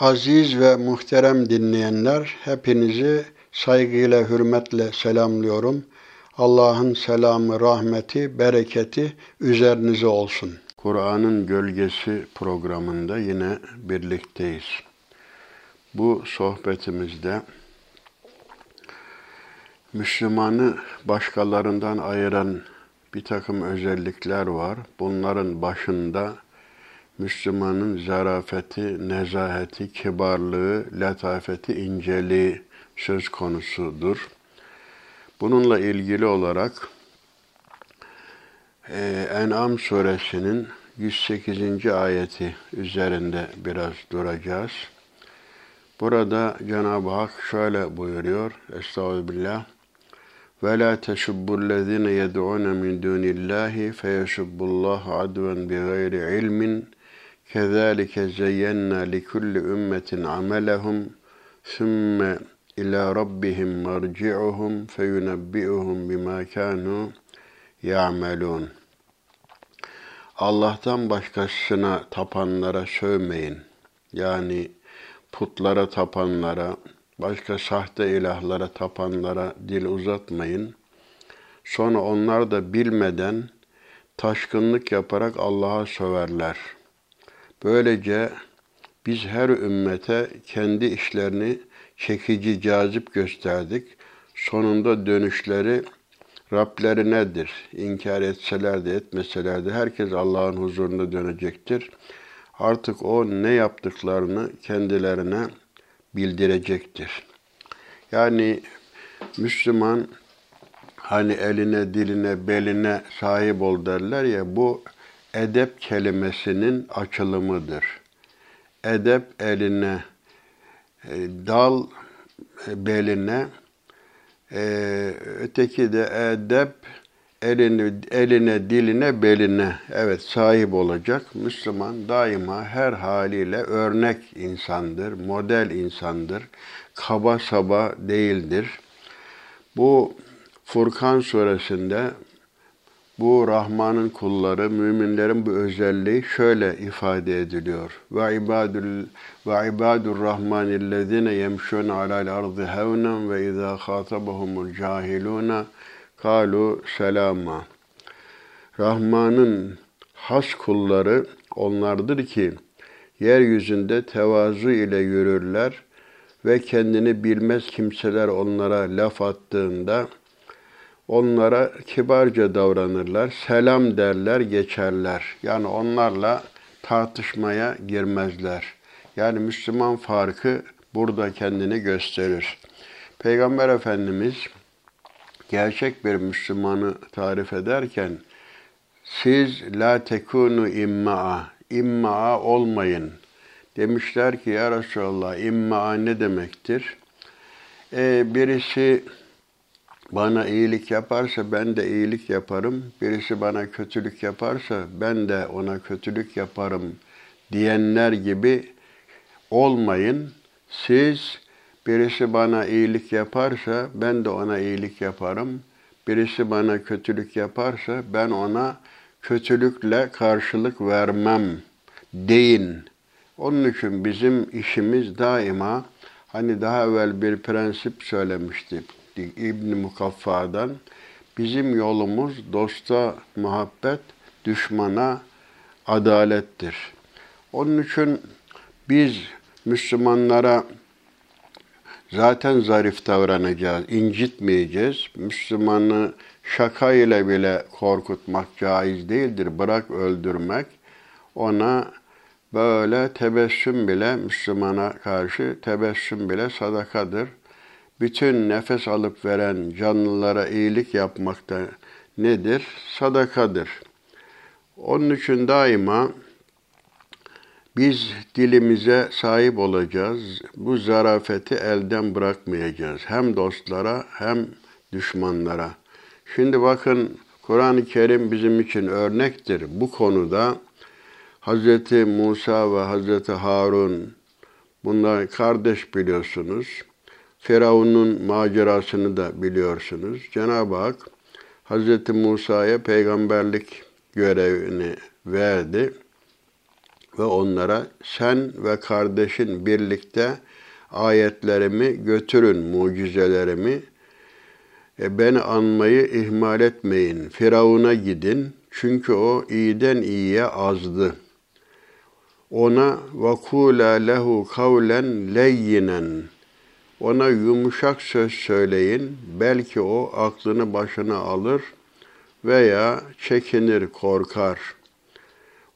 Aziz ve muhterem dinleyenler, hepinizi saygıyla, hürmetle selamlıyorum. Allah'ın selamı, rahmeti, bereketi üzerinize olsun. Kur'an'ın Gölgesi programında yine birlikteyiz. Bu sohbetimizde Müslümanı başkalarından ayıran bir takım özellikler var. Bunların başında Müslümanın zarafeti, nezaheti, kibarlığı, letafeti, inceliği söz konusudur. Bununla ilgili olarak e, En'am suresinin 108. ayeti üzerinde biraz duracağız. Burada Cenab-ı Hak şöyle buyuruyor. Estağfirullah. Ve la tesubbüllezine yed'une min dunillahi feyesubbullaha adven bi gayri ilmin zeyyenna li kulli ümmetin amelehum sümme ila rabbihim merci'uhum feyunebbi'uhum bima kanu ya'melun. Allah'tan başkasına tapanlara sövmeyin. Yani putlara tapanlara, başka sahte ilahlara tapanlara dil uzatmayın. Sonra onlar da bilmeden taşkınlık yaparak Allah'a söverler. Böylece biz her ümmete kendi işlerini çekici, cazip gösterdik. Sonunda dönüşleri Rabblerinedir. İnkar etseler de etmeseler de herkes Allah'ın huzuruna dönecektir. Artık o ne yaptıklarını kendilerine bildirecektir. Yani Müslüman hani eline, diline, beline sahip ol derler ya bu edep kelimesinin açılımıdır. Edep eline, e, dal e, beline, e, öteki de edep eline, eline, diline, beline evet sahip olacak. Müslüman daima her haliyle örnek insandır, model insandır. Kaba saba değildir. Bu Furkan suresinde bu Rahman'ın kulları, müminlerin bu özelliği şöyle ifade ediliyor. Ve ibadul ve ibadur rahmanillezine yemşun alal ardı hevnen ve izâ khâtabahumul cahilûne kalu selama. Rahman'ın has kulları onlardır ki yeryüzünde tevazu ile yürürler ve kendini bilmez kimseler onlara laf attığında onlara kibarca davranırlar, selam derler, geçerler. Yani onlarla tartışmaya girmezler. Yani Müslüman farkı burada kendini gösterir. Peygamber Efendimiz gerçek bir Müslümanı tarif ederken siz la tekunu imma'a, imma'a olmayın. Demişler ki ya Resulallah imma'a ne demektir? Ee, birisi bana iyilik yaparsa ben de iyilik yaparım. Birisi bana kötülük yaparsa ben de ona kötülük yaparım diyenler gibi olmayın. Siz birisi bana iyilik yaparsa ben de ona iyilik yaparım. Birisi bana kötülük yaparsa ben ona kötülükle karşılık vermem deyin. Onun için bizim işimiz daima hani daha evvel bir prensip söylemiştik İbn Mukaffa'dan bizim yolumuz dosta muhabbet, düşmana adalettir. Onun için biz Müslümanlara zaten zarif davranacağız, incitmeyeceğiz. Müslümanı şaka ile bile korkutmak caiz değildir. Bırak öldürmek. Ona böyle tebessüm bile Müslümana karşı tebessüm bile sadakadır bütün nefes alıp veren canlılara iyilik yapmak da nedir? Sadakadır. Onun için daima biz dilimize sahip olacağız. Bu zarafeti elden bırakmayacağız. Hem dostlara hem düşmanlara. Şimdi bakın Kur'an-ı Kerim bizim için örnektir. Bu konuda Hz. Musa ve Hz. Harun bunlar kardeş biliyorsunuz. Firavun'un macerasını da biliyorsunuz. Cenab-ı Hak Hz. Musa'ya peygamberlik görevini verdi. ve onlara sen ve kardeşin birlikte ayetlerimi götürün, mucizelerimi. E, beni anmayı ihmal etmeyin. Firavun'a gidin. Çünkü o iyiden iyiye azdı. Ona vakula lehu kavlen leyyinen. Ona yumuşak söz söyleyin. Belki o aklını başına alır veya çekinir, korkar.''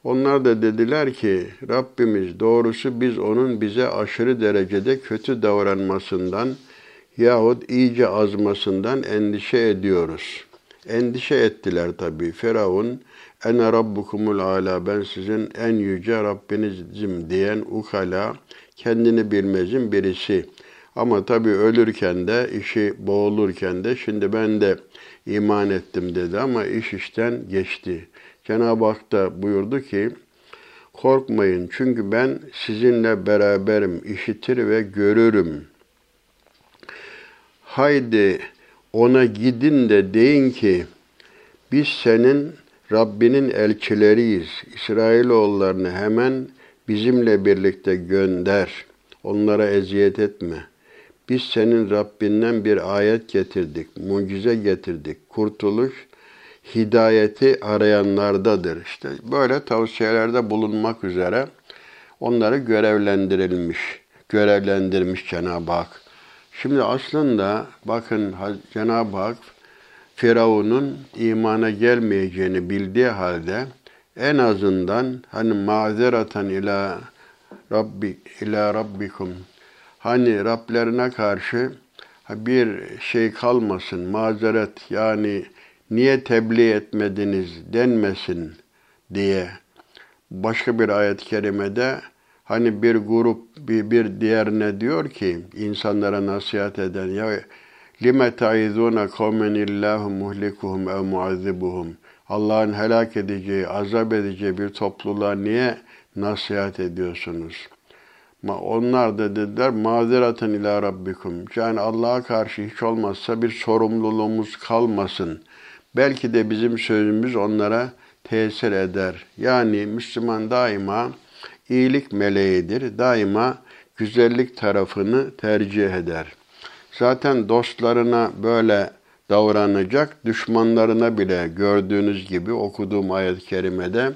Onlar da dediler ki Rabbimiz doğrusu biz onun bize aşırı derecede kötü davranmasından yahut iyice azmasından endişe ediyoruz. Endişe ettiler tabi. Firavun ene rabbukumul ala ben sizin en yüce Rabbinizim diyen ukala kendini bilmezin birisi. Ama tabi ölürken de işi boğulurken de şimdi ben de iman ettim dedi ama iş işten geçti. Cenab-ı Hak da buyurdu ki, korkmayın çünkü ben sizinle beraberim, işitir ve görürüm. Haydi ona gidin de deyin ki, biz senin Rabbinin elçileriyiz. İsrailoğullarını hemen bizimle birlikte gönder. Onlara eziyet etme. Biz senin Rabbinden bir ayet getirdik, mucize getirdik. Kurtuluş hidayeti arayanlardadır. İşte böyle tavsiyelerde bulunmak üzere onları görevlendirilmiş, görevlendirmiş Cenab-ı Hak. Şimdi aslında bakın Cenab-ı Hak Firavun'un imana gelmeyeceğini bildiği halde en azından hani mazeratan ila Rabbi ila Rabbikum hani Rablerine karşı bir şey kalmasın mazeret yani niye tebliğ etmediniz denmesin diye başka bir ayet-i kerimede hani bir grup bir, bir diğerine diyor ki insanlara nasihat eden ya lime taizuna kavmen illahu muhlikuhum ev muazzibuhum Allah'ın helak edeceği, azap edeceği bir topluluğa niye nasihat ediyorsunuz? Onlar da dediler mazeratan ila rabbikum. Yani Allah'a karşı hiç olmazsa bir sorumluluğumuz kalmasın. Belki de bizim sözümüz onlara tesir eder. Yani Müslüman daima iyilik meleğidir. Daima güzellik tarafını tercih eder. Zaten dostlarına böyle davranacak, düşmanlarına bile gördüğünüz gibi okuduğum ayet-i kerimede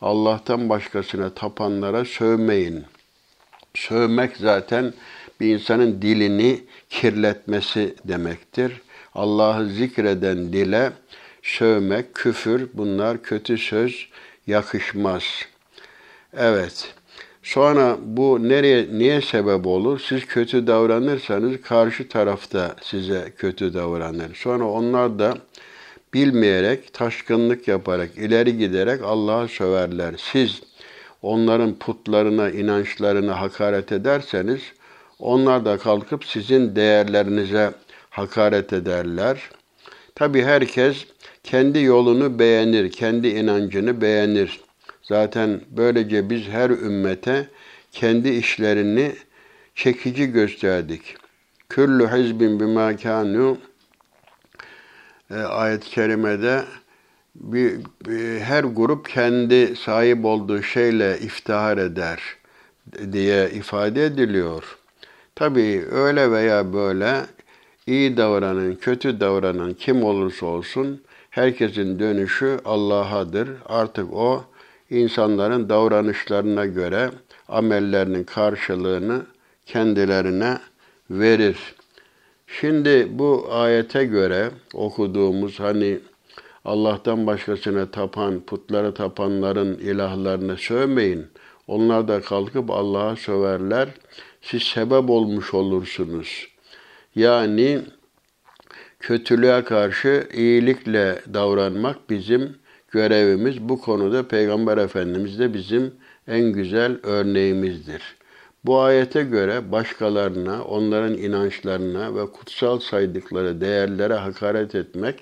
Allah'tan başkasına tapanlara sövmeyin. Sövmek zaten bir insanın dilini kirletmesi demektir. Allah'ı zikreden dile sövmek, küfür bunlar kötü söz yakışmaz. Evet. Sonra bu nereye niye sebep olur? Siz kötü davranırsanız karşı tarafta size kötü davranır. Sonra onlar da bilmeyerek, taşkınlık yaparak, ileri giderek Allah'a söverler. Siz onların putlarına, inançlarına hakaret ederseniz onlar da kalkıp sizin değerlerinize hakaret ederler. Tabi herkes kendi yolunu beğenir, kendi inancını beğenir. Zaten böylece biz her ümmete kendi işlerini çekici gösterdik. Küllü hizbin bima kanu e, ayet-i kerimede bir, bir, her grup kendi sahip olduğu şeyle iftihar eder diye ifade ediliyor. Tabii öyle veya böyle iyi davranan, kötü davranan kim olursa olsun herkesin dönüşü Allah'adır. Artık o insanların davranışlarına göre amellerinin karşılığını kendilerine verir. Şimdi bu ayete göre okuduğumuz hani Allah'tan başkasına tapan, putlara tapanların ilahlarına sövmeyin. Onlar da kalkıp Allah'a söverler. Siz sebep olmuş olursunuz. Yani kötülüğe karşı iyilikle davranmak bizim görevimiz. Bu konuda Peygamber Efendimiz de bizim en güzel örneğimizdir. Bu ayete göre başkalarına, onların inançlarına ve kutsal saydıkları değerlere hakaret etmek,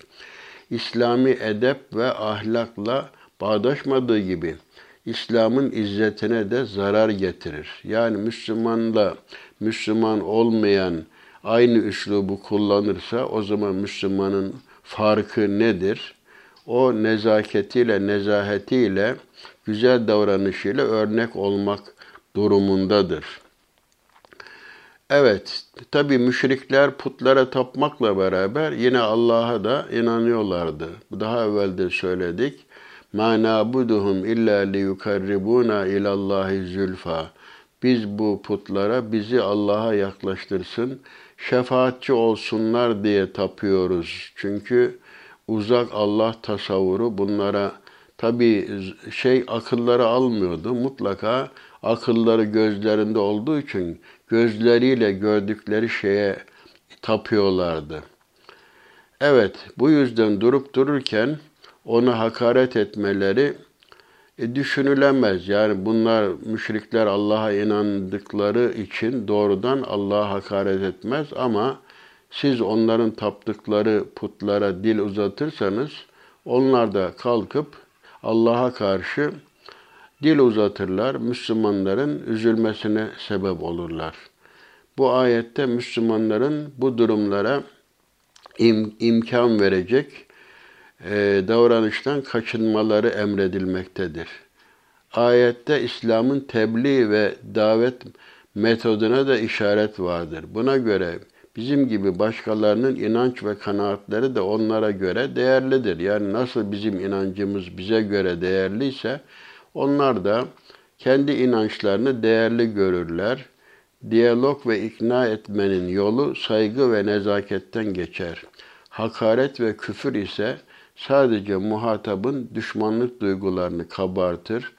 İslami edep ve ahlakla bağdaşmadığı gibi İslam'ın izzetine de zarar getirir. Yani Müslümanla Müslüman olmayan aynı üslubu kullanırsa o zaman Müslümanın farkı nedir? O nezaketiyle, nezahetiyle güzel davranışıyla örnek olmak durumundadır. Evet, tabi müşrikler putlara tapmakla beraber yine Allah'a da inanıyorlardı. Daha evvel de söyledik. مَا نَعْبُدُهُمْ اِلَّا لِيُكَرِّبُونَ اِلَى اللّٰهِ zülfa. Biz bu putlara bizi Allah'a yaklaştırsın, şefaatçi olsunlar diye tapıyoruz. Çünkü uzak Allah tasavvuru bunlara tabi şey akılları almıyordu. Mutlaka akılları gözlerinde olduğu için gözleriyle gördükleri şeye tapıyorlardı. Evet, bu yüzden durup dururken ona hakaret etmeleri e, düşünülemez. Yani bunlar müşrikler Allah'a inandıkları için doğrudan Allah'a hakaret etmez ama siz onların taptıkları putlara dil uzatırsanız onlar da kalkıp Allah'a karşı dil uzatırlar, Müslümanların üzülmesine sebep olurlar. Bu ayette Müslümanların bu durumlara im, imkan verecek e, davranıştan kaçınmaları emredilmektedir. Ayette İslam'ın tebliğ ve davet metoduna da işaret vardır. Buna göre bizim gibi başkalarının inanç ve kanaatleri de onlara göre değerlidir. Yani nasıl bizim inancımız bize göre değerliyse onlar da kendi inançlarını değerli görürler. Diyalog ve ikna etmenin yolu saygı ve nezaketten geçer. Hakaret ve küfür ise sadece muhatabın düşmanlık duygularını kabartır,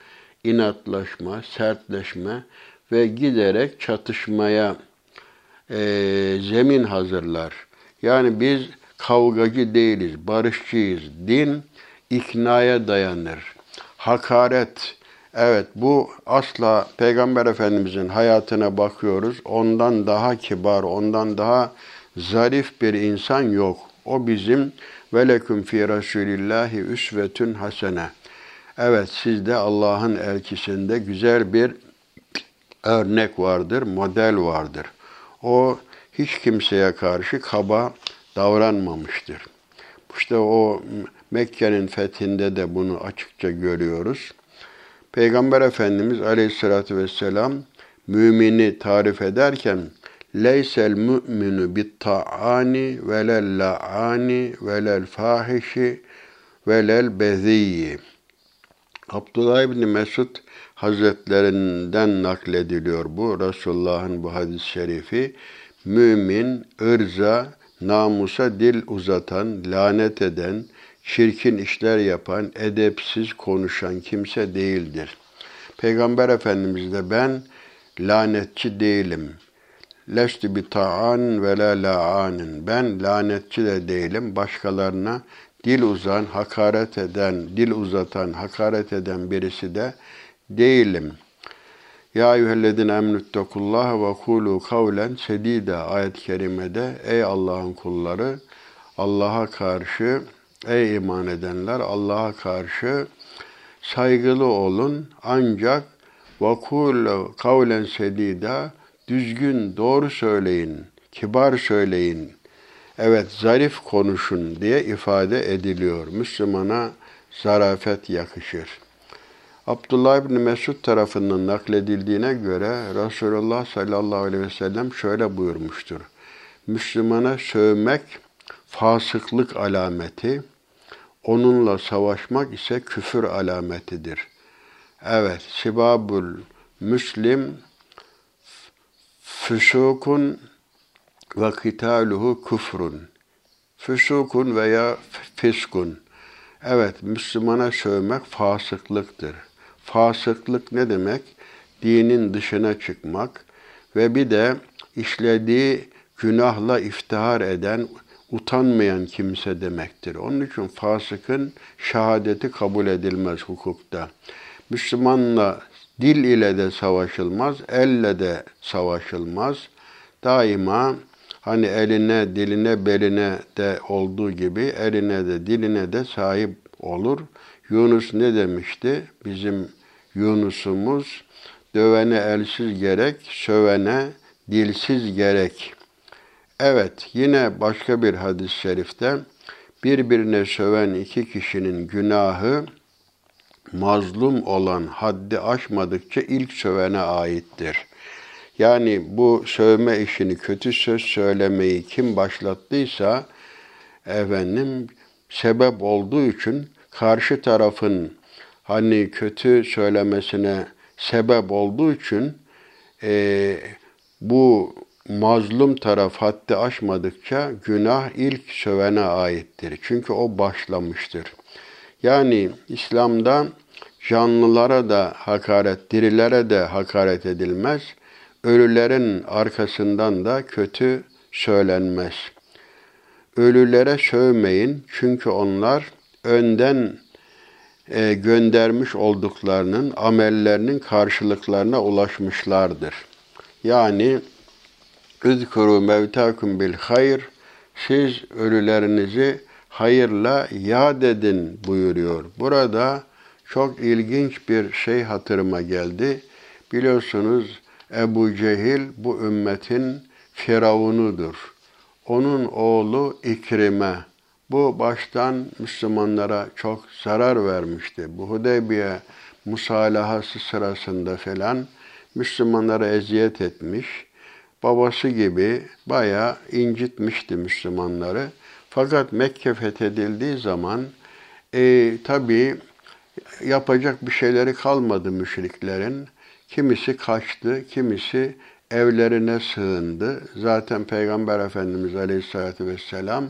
inatlaşma, sertleşme ve giderek çatışmaya e, zemin hazırlar. Yani biz kavgacı değiliz, barışçıyız. Din iknaya dayanır hakaret. Evet bu asla Peygamber Efendimizin hayatına bakıyoruz. Ondan daha kibar, ondan daha zarif bir insan yok. O bizim veleküm fi Resulillahi üsvetün hasene. Evet sizde Allah'ın elçisinde güzel bir örnek vardır, model vardır. O hiç kimseye karşı kaba davranmamıştır. İşte o Mekke'nin fethinde de bunu açıkça görüyoruz. Peygamber Efendimiz Aleyhisselatü Vesselam mümini tarif ederken leysel mü'minu bit ta'ani velel la'ani velel fahişi velel beziyyi. Abdullah İbni Mesud Hazretlerinden naklediliyor bu. Resulullah'ın bu hadis-i şerifi. Mümin, ırza, namusa dil uzatan, lanet eden, çirkin işler yapan, edepsiz konuşan kimse değildir. Peygamber Efendimiz de ben lanetçi değilim. Leştü bi ta'an ve la la'anin. Ben lanetçi de değilim. Başkalarına dil uzan, hakaret eden, dil uzatan, hakaret eden birisi de değilim. Ya eyyühellezine emnüttekullaha ve kulu kavlen sedide ayet-i kerimede ey Allah'ın kulları Allah'a karşı Ey iman edenler Allah'a karşı saygılı olun ancak vakul kavlen sedida düzgün doğru söyleyin, kibar söyleyin. Evet zarif konuşun diye ifade ediliyor. Müslümana zarafet yakışır. Abdullah İbni Mesud tarafından nakledildiğine göre Resulullah sallallahu aleyhi ve sellem şöyle buyurmuştur. Müslümana sövmek fasıklık alameti, onunla savaşmak ise küfür alametidir. Evet, sibabul müslim füsukun ve kitaluhu küfrün. Füsukun veya fiskun. Evet, Müslümana sövmek fasıklıktır. Fasıklık ne demek? Dinin dışına çıkmak ve bir de işlediği günahla iftihar eden, utanmayan kimse demektir. Onun için fasıkın şehadeti kabul edilmez hukukta. Müslümanla dil ile de savaşılmaz, elle de savaşılmaz. Daima hani eline, diline, beline de olduğu gibi eline de diline de sahip olur. Yunus ne demişti? Bizim Yunus'umuz dövene elsiz gerek, sövene dilsiz gerek.'' Evet, yine başka bir hadis-i şerifte birbirine söven iki kişinin günahı mazlum olan haddi aşmadıkça ilk sövene aittir. Yani bu sövme işini, kötü söz söylemeyi kim başlattıysa efendim sebep olduğu için karşı tarafın hani kötü söylemesine sebep olduğu için e, bu mazlum taraf haddi aşmadıkça günah ilk sövene aittir. Çünkü o başlamıştır. Yani İslam'da canlılara da hakaret, dirilere de hakaret edilmez. Ölülerin arkasından da kötü söylenmez. Ölülere sövmeyin çünkü onlar önden e, göndermiş olduklarının amellerinin karşılıklarına ulaşmışlardır. Yani Üzkuru mevtakum bil hayr. Siz ölülerinizi hayırla yad edin buyuruyor. Burada çok ilginç bir şey hatırıma geldi. Biliyorsunuz Ebu Cehil bu ümmetin firavunudur. Onun oğlu İkrime. Bu baştan Müslümanlara çok zarar vermişti. Bu Hudeybiye musalahası sırasında falan Müslümanlara eziyet etmiş. Babası gibi bayağı incitmişti Müslümanları. Fakat Mekke fethedildiği zaman e, tabii yapacak bir şeyleri kalmadı müşriklerin. Kimisi kaçtı, kimisi evlerine sığındı. Zaten Peygamber Efendimiz Aleyhisselatü Vesselam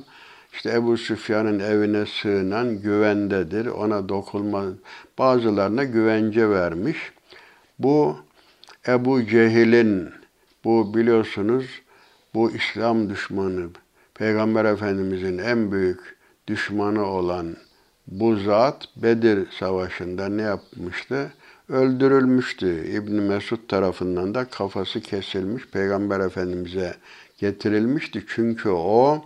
işte Ebu Süfyan'ın evine sığınan güvendedir. Ona dokunma, bazılarına güvence vermiş. Bu Ebu Cehil'in, bu biliyorsunuz bu İslam düşmanı, Peygamber Efendimizin en büyük düşmanı olan bu zat Bedir Savaşı'nda ne yapmıştı? Öldürülmüştü. İbn Mesud tarafından da kafası kesilmiş Peygamber Efendimiz'e getirilmişti. Çünkü o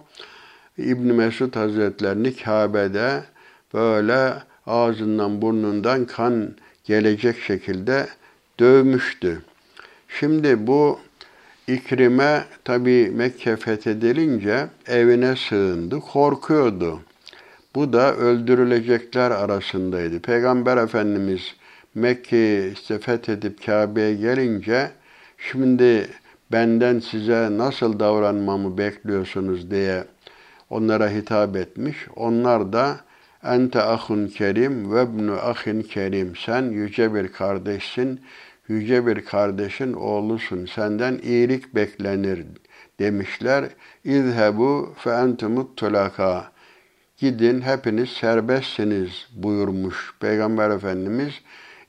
İbn Mesud Hazretlerini Kabe'de böyle ağzından burnundan kan gelecek şekilde dövmüştü. Şimdi bu İkrime tabi Mekke fethedilince evine sığındı, korkuyordu. Bu da öldürülecekler arasındaydı. Peygamber Efendimiz Mekke'yi işte fethedip Kabe'ye gelince şimdi benden size nasıl davranmamı bekliyorsunuz diye onlara hitap etmiş. Onlar da ente ahun kerim ve ibnu ahin kerim. Sen yüce bir kardeşsin, yüce bir kardeşin oğlusun. Senden iyilik beklenir demişler. İzhebu fe entumut tulaka. Gidin hepiniz serbestsiniz buyurmuş Peygamber Efendimiz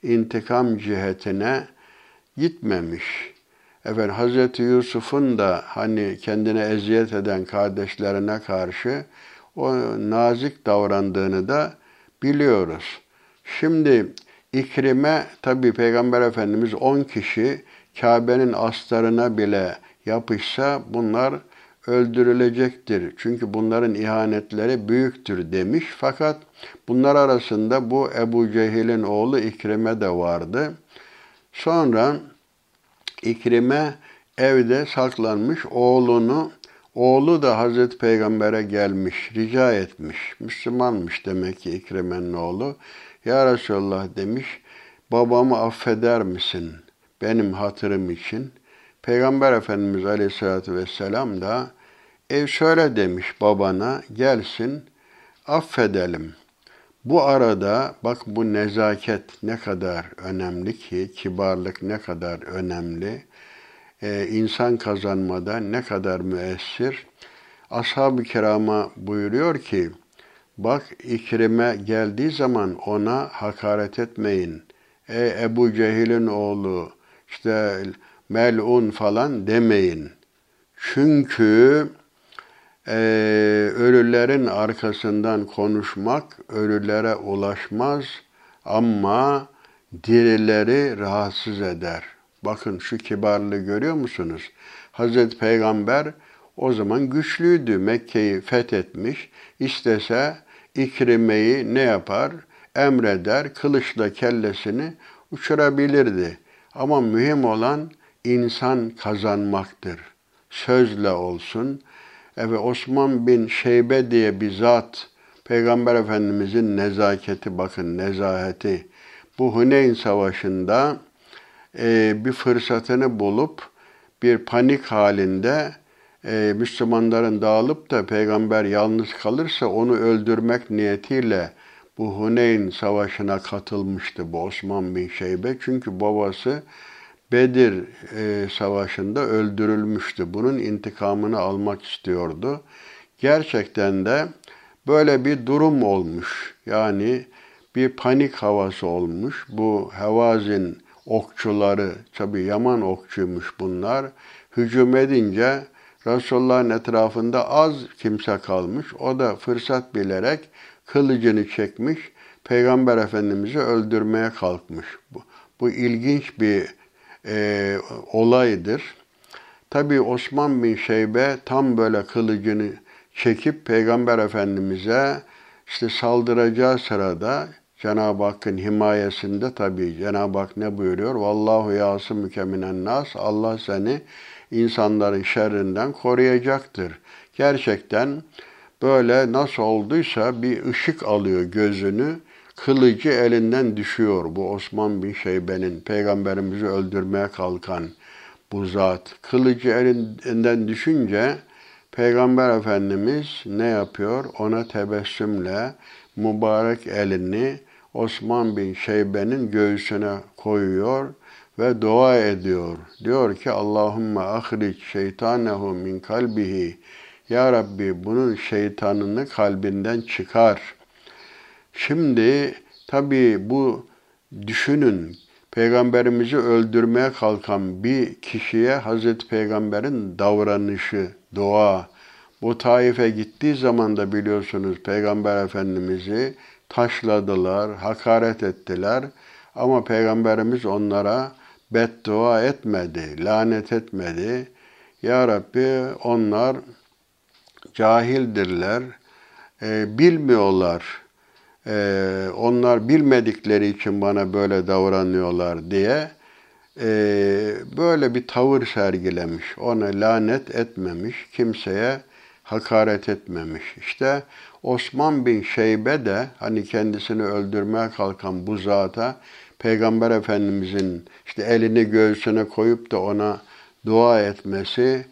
intikam cihetine gitmemiş. Efendim Hazreti Yusuf'un da hani kendine eziyet eden kardeşlerine karşı o nazik davrandığını da biliyoruz. Şimdi İkrime tabi Peygamber Efendimiz 10 kişi Kabe'nin astarına bile yapışsa bunlar öldürülecektir. Çünkü bunların ihanetleri büyüktür demiş. Fakat bunlar arasında bu Ebu Cehil'in oğlu İkrime de vardı. Sonra İkrime evde saklanmış oğlunu, oğlu da Hazreti Peygamber'e gelmiş, rica etmiş. Müslümanmış demek ki İkrime'nin oğlu. Ya Resulallah demiş, babamı affeder misin benim hatırım için? Peygamber Efendimiz Aleyhisselatü Vesselam da ev şöyle demiş babana gelsin affedelim. Bu arada bak bu nezaket ne kadar önemli ki, kibarlık ne kadar önemli, ee, insan kazanmada ne kadar müessir. Ashab-ı kirama buyuruyor ki, bak İkrim'e geldiği zaman ona hakaret etmeyin. Ey Ebu Cehil'in oğlu, işte melun falan demeyin. Çünkü e, ölülerin arkasından konuşmak ölülere ulaşmaz ama dirileri rahatsız eder. Bakın şu kibarlığı görüyor musunuz? Hazreti Peygamber o zaman güçlüydü. Mekke'yi fethetmiş. İstese İkrime'yi ne yapar? Emreder, kılıçla kellesini uçurabilirdi. Ama mühim olan insan kazanmaktır. Sözle olsun. Evet Osman bin Şeybe diye bir zat Peygamber Efendimizin nezaketi bakın nezaheti bu Huneyn Savaşı'nda e, bir fırsatını bulup bir panik halinde e, Müslümanların dağılıp da peygamber yalnız kalırsa onu öldürmek niyetiyle bu Huneyn Savaşı'na katılmıştı bu Osman bin Şeybe. Çünkü babası Bedir e, Savaşı'nda öldürülmüştü. Bunun intikamını almak istiyordu. Gerçekten de böyle bir durum olmuş. Yani bir panik havası olmuş. Bu Hevazin okçuları, tabi Yaman okçuymuş bunlar. Hücum edince Resulullah'ın etrafında az kimse kalmış. O da fırsat bilerek kılıcını çekmiş, Peygamber Efendimiz'i öldürmeye kalkmış. Bu, bu ilginç bir e, olaydır. Tabi Osman bin Şeybe tam böyle kılıcını çekip Peygamber Efendimiz'e işte saldıracağı sırada Cenab-ı Hakk'ın himayesinde tabi Cenab-ı Hak ne buyuruyor? Vallahu yası mükemminen nas. Allah seni insanların şerrinden koruyacaktır. Gerçekten böyle nasıl olduysa bir ışık alıyor gözünü. Kılıcı elinden düşüyor bu Osman bin Şeybe'nin peygamberimizi öldürmeye kalkan bu zat. Kılıcı elinden düşünce Peygamber Efendimiz ne yapıyor? Ona tebessümle mübarek elini Osman bin Şeybe'nin göğsüne koyuyor ve dua ediyor. Diyor ki Allahümme ahric şeytanehu min kalbihi. Ya Rabbi bunun şeytanını kalbinden çıkar. Şimdi tabi bu düşünün peygamberimizi öldürmeye kalkan bir kişiye Hazreti Peygamber'in davranışı, dua. Bu Taif'e gittiği zaman da biliyorsunuz Peygamber Efendimiz'i taşladılar, hakaret ettiler. Ama Peygamberimiz onlara beddua etmedi, lanet etmedi. Ya Rabbi onlar cahildirler, e, bilmiyorlar. E, onlar bilmedikleri için bana böyle davranıyorlar diye e, böyle bir tavır sergilemiş. Ona lanet etmemiş, kimseye hakaret etmemiş. İşte Osman bin Şeybe de hani kendisini öldürmeye kalkan bu zata Peygamber Efendimizin işte elini göğsüne koyup da ona dua etmesi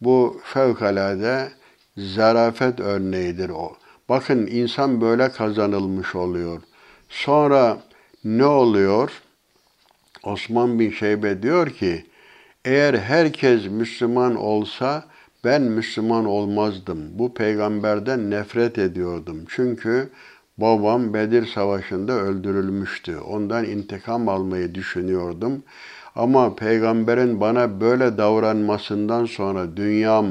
bu fevkalade zarafet örneğidir o. Bakın insan böyle kazanılmış oluyor. Sonra ne oluyor? Osman bin Şeybe diyor ki, eğer herkes Müslüman olsa ben Müslüman olmazdım. Bu peygamberden nefret ediyordum. Çünkü babam Bedir Savaşı'nda öldürülmüştü. Ondan intikam almayı düşünüyordum. Ama peygamberin bana böyle davranmasından sonra dünyam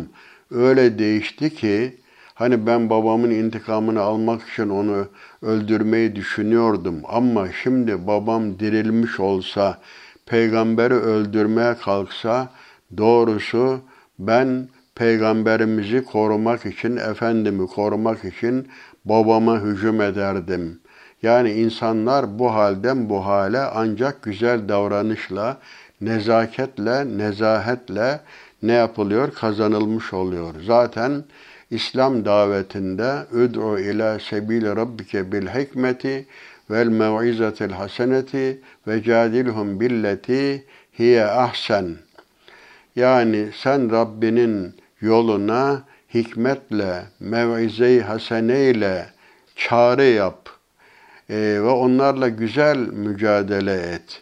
öyle değişti ki hani ben babamın intikamını almak için onu öldürmeyi düşünüyordum ama şimdi babam dirilmiş olsa peygamberi öldürmeye kalksa doğrusu ben peygamberimizi korumak için, efendimi korumak için babama hücum ederdim. Yani insanlar bu halden bu hale ancak güzel davranışla, nezaketle, nezahetle ne yapılıyor? Kazanılmış oluyor. Zaten İslam davetinde üd'u ila sebil rabbike bil hikmeti vel mev'izatil haseneti ve cadilhum billeti hiye ahsen. Yani sen Rabbinin yoluna hikmetle, mev'ize-i haseneyle çare yap e, ve onlarla güzel mücadele et.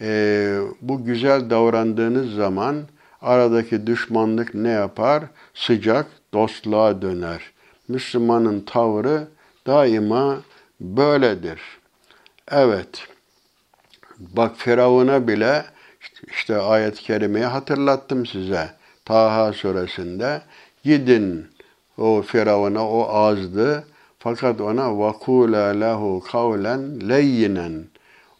E, bu güzel davrandığınız zaman aradaki düşmanlık ne yapar? Sıcak dostluğa döner. Müslümanın tavrı daima böyledir. Evet. Bak Firavun'a bile işte ayet-i kerimeyi hatırlattım size. Taha suresinde gidin o Firavun'a o azdı fakat ona vakula lehu kavlen leyyinen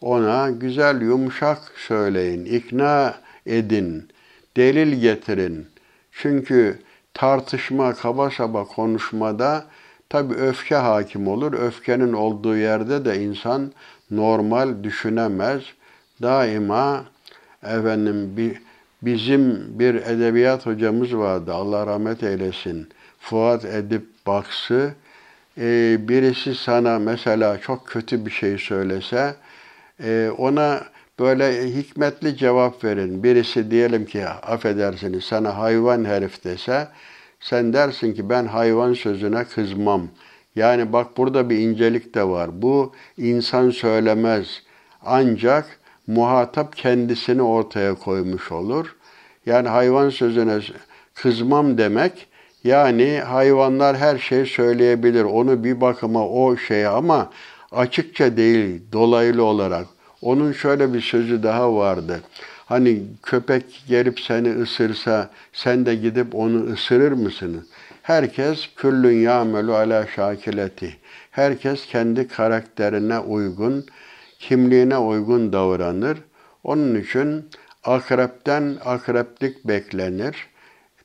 ona güzel yumuşak söyleyin, ikna edin, delil getirin. Çünkü tartışma, kaba saba konuşmada tabi öfke hakim olur. Öfkenin olduğu yerde de insan normal düşünemez. Daima efendim bir Bizim bir edebiyat hocamız vardı. Allah rahmet eylesin. Fuat Edip Baksı. Ee, birisi sana mesela çok kötü bir şey söylese e, ona böyle hikmetli cevap verin. Birisi diyelim ki affedersiniz sana hayvan herif dese sen dersin ki ben hayvan sözüne kızmam. Yani bak burada bir incelik de var. Bu insan söylemez. Ancak muhatap kendisini ortaya koymuş olur. Yani hayvan sözüne kızmam demek yani hayvanlar her şeyi söyleyebilir. Onu bir bakıma o şey ama açıkça değil, dolaylı olarak. Onun şöyle bir sözü daha vardı. Hani köpek gelip seni ısırsa sen de gidip onu ısırır mısın? Herkes küllün yamelu ala şakileti. Herkes kendi karakterine uygun, kimliğine uygun davranır. Onun için akrepten akreplik beklenir.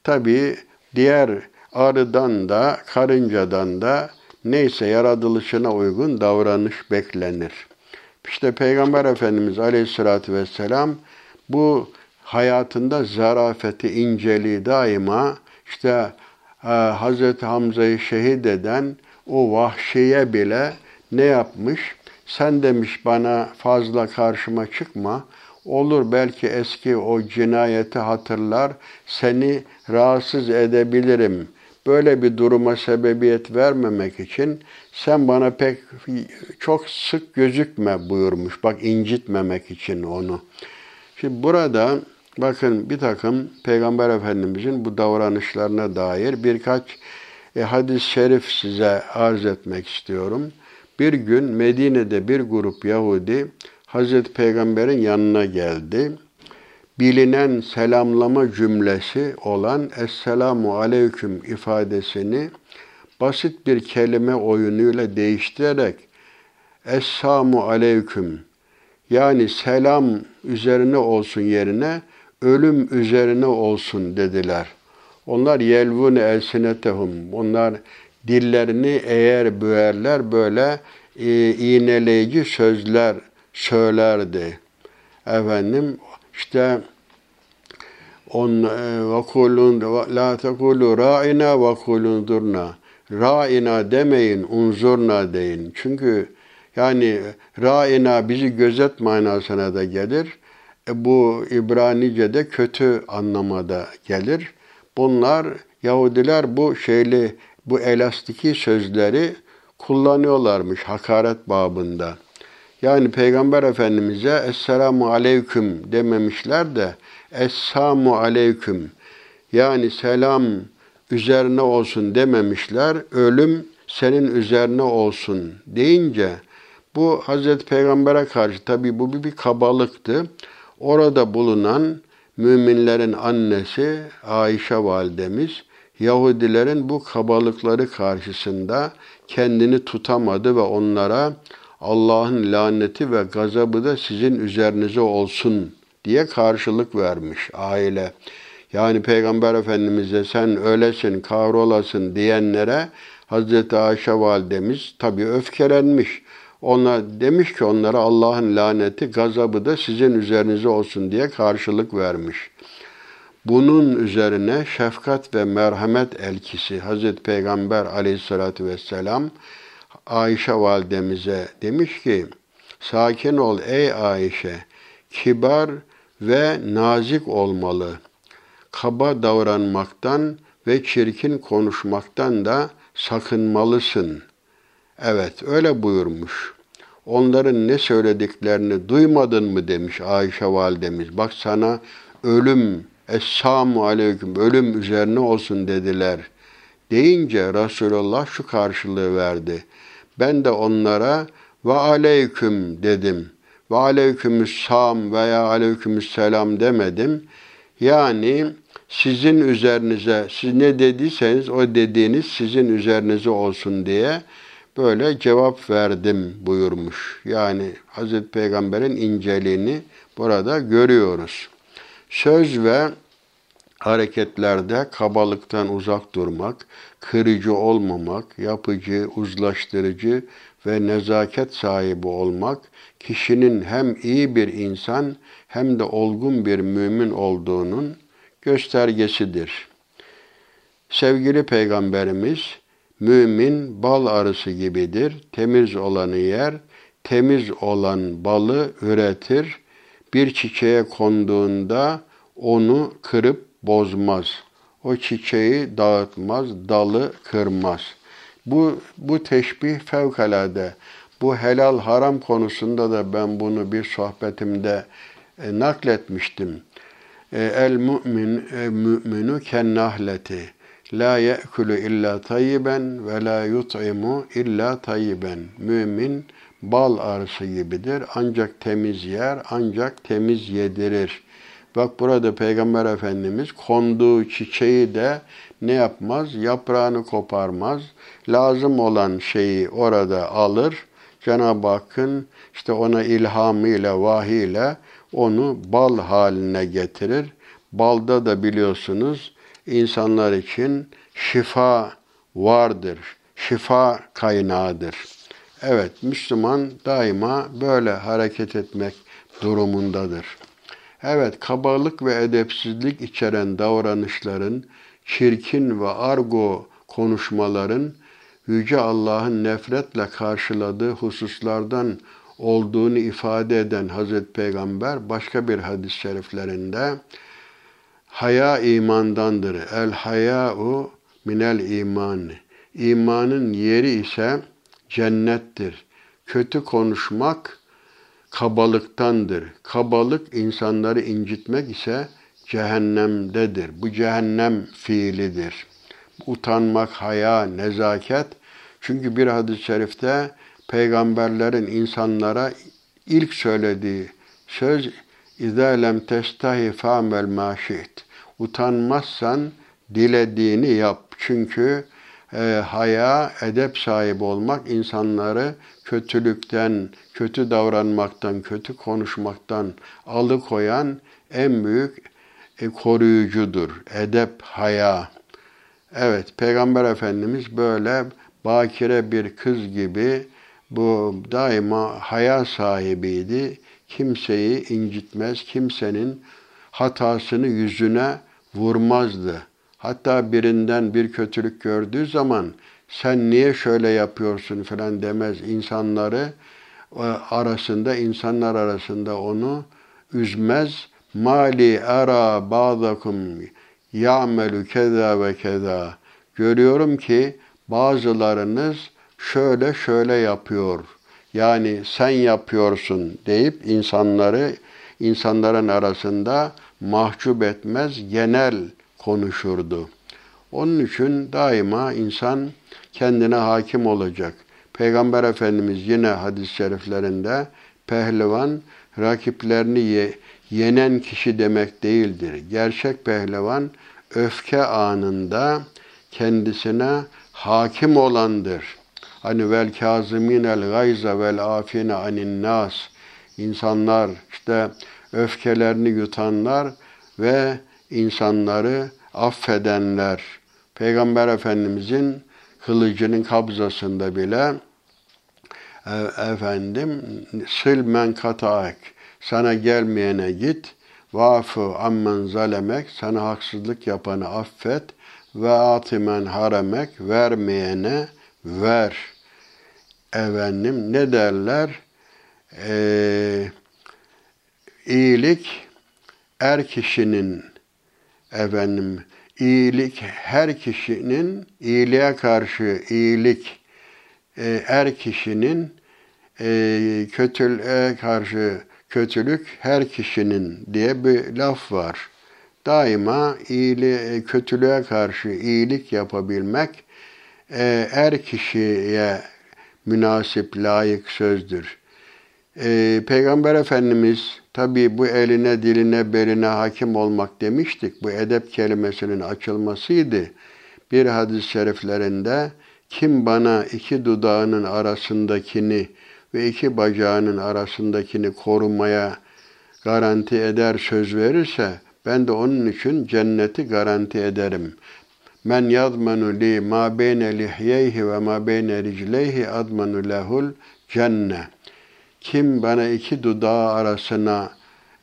Tabii diğer arıdan da, karıncadan da neyse yaratılışına uygun davranış beklenir. İşte Peygamber Efendimiz Aleyhisselatü Vesselam bu hayatında zarafeti, inceliği daima işte e, Hazreti Hamza'yı şehit eden o vahşiye bile ne yapmış? Sen demiş bana fazla karşıma çıkma. Olur belki eski o cinayeti hatırlar, seni rahatsız edebilirim. Böyle bir duruma sebebiyet vermemek için sen bana pek çok sık gözükme buyurmuş. Bak incitmemek için onu. Şimdi burada bakın bir takım Peygamber Efendimizin bu davranışlarına dair birkaç e, hadis-i şerif size arz etmek istiyorum. Bir gün Medine'de bir grup Yahudi Hazreti Peygamber'in yanına geldi. Bilinen selamlama cümlesi olan Esselamu Aleyküm ifadesini basit bir kelime oyunuyla değiştirerek Essamu Aleyküm yani selam üzerine olsun yerine ölüm üzerine olsun dediler. Onlar yelvune elsinetehum. Onlar dillerini eğer büğerler böyle e, iğneleyici sözler söylerdi. Efendim işte on e, ve kulun la tekulu ra'ina ve kulun durna. Ra'ina demeyin, unzurna deyin. Çünkü yani ra'ina bizi gözet manasına da gelir. E, bu İbranice'de kötü anlamada gelir. Bunlar Yahudiler bu şeyli bu elastiki sözleri kullanıyorlarmış hakaret babında. Yani Peygamber Efendimiz'e Esselamu Aleyküm dememişler de Essamu Aleyküm yani selam üzerine olsun dememişler. Ölüm senin üzerine olsun deyince bu Hazreti Peygamber'e karşı tabi bu bir, kabalıktı. Orada bulunan müminlerin annesi Ayşe validemiz Yahudilerin bu kabalıkları karşısında kendini tutamadı ve onlara Allah'ın laneti ve gazabı da sizin üzerinize olsun diye karşılık vermiş aile. Yani Peygamber Efendimiz'e sen öylesin, kahrolasın diyenlere Hazreti Ayşe validemiz tabi öfkelenmiş. Ona demiş ki onlara Allah'ın laneti, gazabı da sizin üzerinize olsun diye karşılık vermiş. Bunun üzerine şefkat ve merhamet elkisi Hazreti Peygamber aleyhissalatü vesselam Ayşe validemize demiş ki, sakin ol ey Ayşe, kibar ve nazik olmalı. Kaba davranmaktan ve çirkin konuşmaktan da sakınmalısın. Evet, öyle buyurmuş. Onların ne söylediklerini duymadın mı demiş Ayşe validemiz. Bak sana ölüm, Esselamu aleyküm, ölüm üzerine olsun dediler. Deyince Resulullah şu karşılığı verdi. Ben de onlara ve aleyküm dedim. Ve aleykümüssam veya aleykümüsselam demedim. Yani sizin üzerinize, siz ne dediyseniz o dediğiniz sizin üzerinize olsun diye böyle cevap verdim buyurmuş. Yani Hazreti Peygamber'in inceliğini burada görüyoruz. Söz ve hareketlerde kabalıktan uzak durmak, kırıcı olmamak, yapıcı, uzlaştırıcı ve nezaket sahibi olmak, kişinin hem iyi bir insan hem de olgun bir mümin olduğunun göstergesidir. Sevgili Peygamberimiz, mümin bal arısı gibidir, temiz olanı yer, temiz olan balı üretir. Bir çiçeğe konduğunda onu kırıp bozmaz. O çiçeği dağıtmaz, dalı kırmaz. Bu, bu teşbih fevkalade. Bu helal haram konusunda da ben bunu bir sohbetimde e, nakletmiştim. E, el mümin e, müminu ken nahleti la ye'kulu illa tayyiben ve la yut'imu illa tayyiben. Mümin bal arısı gibidir. Ancak temiz yer, ancak temiz yedirir. Bak burada Peygamber Efendimiz konduğu çiçeği de ne yapmaz? Yaprağını koparmaz. Lazım olan şeyi orada alır. Cenab-ı Hakk'ın işte ona ilhamıyla, vahiyle onu bal haline getirir. Balda da biliyorsunuz insanlar için şifa vardır. Şifa kaynağıdır. Evet, Müslüman daima böyle hareket etmek durumundadır. Evet, kabalık ve edepsizlik içeren davranışların, çirkin ve argo konuşmaların Yüce Allah'ın nefretle karşıladığı hususlardan olduğunu ifade eden Hazreti Peygamber başka bir hadis-i şeriflerinde haya imandandır. El haya'u minel iman. İmanın yeri ise cennettir. Kötü konuşmak kabalıktandır. Kabalık insanları incitmek ise cehennemdedir. Bu cehennem fiilidir. Utanmak, haya, nezaket. Çünkü bir hadis-i şerifte peygamberlerin insanlara ilk söylediği söz اِذَا lem testahi فَعْمَلْ مَا Utanmazsan dilediğini yap. Çünkü e, haya, edep sahibi olmak insanları kötülükten, kötü davranmaktan, kötü konuşmaktan alıkoyan en büyük e, koruyucudur. Edep, haya. Evet, Peygamber Efendimiz böyle bakire bir kız gibi bu daima haya sahibiydi. Kimseyi incitmez, kimsenin hatasını yüzüne vurmazdı. Hatta birinden bir kötülük gördüğü zaman sen niye şöyle yapıyorsun falan demez. İnsanları e, arasında, insanlar arasında onu üzmez. Mali ara ba'dakum ya'melu keza ve keza. Görüyorum ki bazılarınız şöyle şöyle yapıyor. Yani sen yapıyorsun deyip insanları insanların arasında mahcup etmez, genel konuşurdu. Onun için daima insan kendine hakim olacak. Peygamber Efendimiz yine hadis-i şeriflerinde pehlivan rakiplerini ye, yenen kişi demek değildir. Gerçek pehlivan öfke anında kendisine hakim olandır. Hani vel el gayza vel afine anin nas. İnsanlar işte öfkelerini yutanlar ve insanları affedenler. Peygamber Efendimizin kılıcının kabzasında bile e, efendim sil men kataak sana gelmeyene git vafu ammen zalemek sana haksızlık yapanı affet ve atimen haremek vermeyene ver. Efendim ne derler? Ee, iyilik er kişinin efendim iyilik her kişinin iyiliğe karşı iyilik e, er kişinin e, kötülüğe karşı kötülük her kişinin diye bir laf var. Daima iyiliğe, kötülüğe karşı iyilik yapabilmek e, er kişiye münasip, layık sözdür. E, Peygamber Efendimiz tabi bu eline, diline, beline hakim olmak demiştik. Bu edep kelimesinin açılmasıydı. Bir hadis-i şeriflerinde kim bana iki dudağının arasındakini ve iki bacağının arasındakini korumaya garanti eder söz verirse ben de onun için cenneti garanti ederim. Men yadmanu li ma beyne lihyeyhi ve ma beyne ricleyhi admanu lehul cenne. Kim bana iki dudağı arasına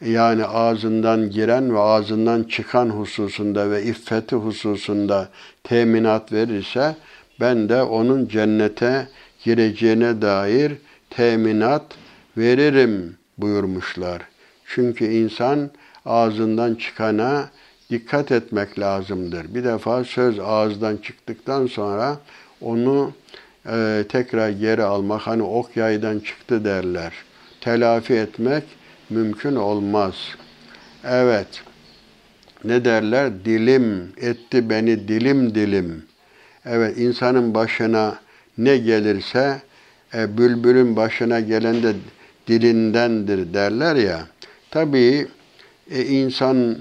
yani ağzından giren ve ağzından çıkan hususunda ve iffeti hususunda teminat verirse ben de onun cennete gireceğine dair teminat veririm buyurmuşlar. Çünkü insan ağzından çıkana dikkat etmek lazımdır. Bir defa söz ağızdan çıktıktan sonra onu e, tekrar geri almak, hani ok yaydan çıktı derler. Telafi etmek mümkün olmaz. Evet, ne derler? Dilim etti beni dilim dilim. Evet, insanın başına ne gelirse, e, bülbülün başına gelen de dilindendir derler ya. Tabii e, insan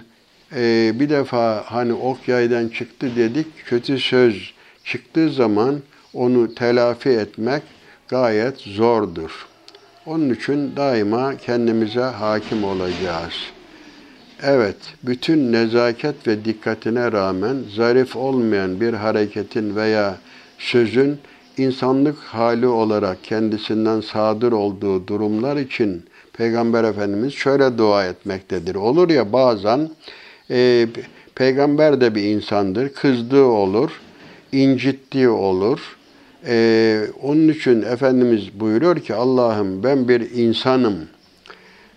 e, bir defa hani ok yaydan çıktı dedik, kötü söz çıktığı zaman onu telafi etmek gayet zordur. Onun için daima kendimize hakim olacağız. Evet, bütün nezaket ve dikkatine rağmen zarif olmayan bir hareketin veya sözün insanlık hali olarak kendisinden sadır olduğu durumlar için Peygamber Efendimiz şöyle dua etmektedir. Olur ya bazen e, peygamber de bir insandır, kızdığı olur, incittiği olur. E, onun için Efendimiz buyuruyor ki Allah'ım ben bir insanım.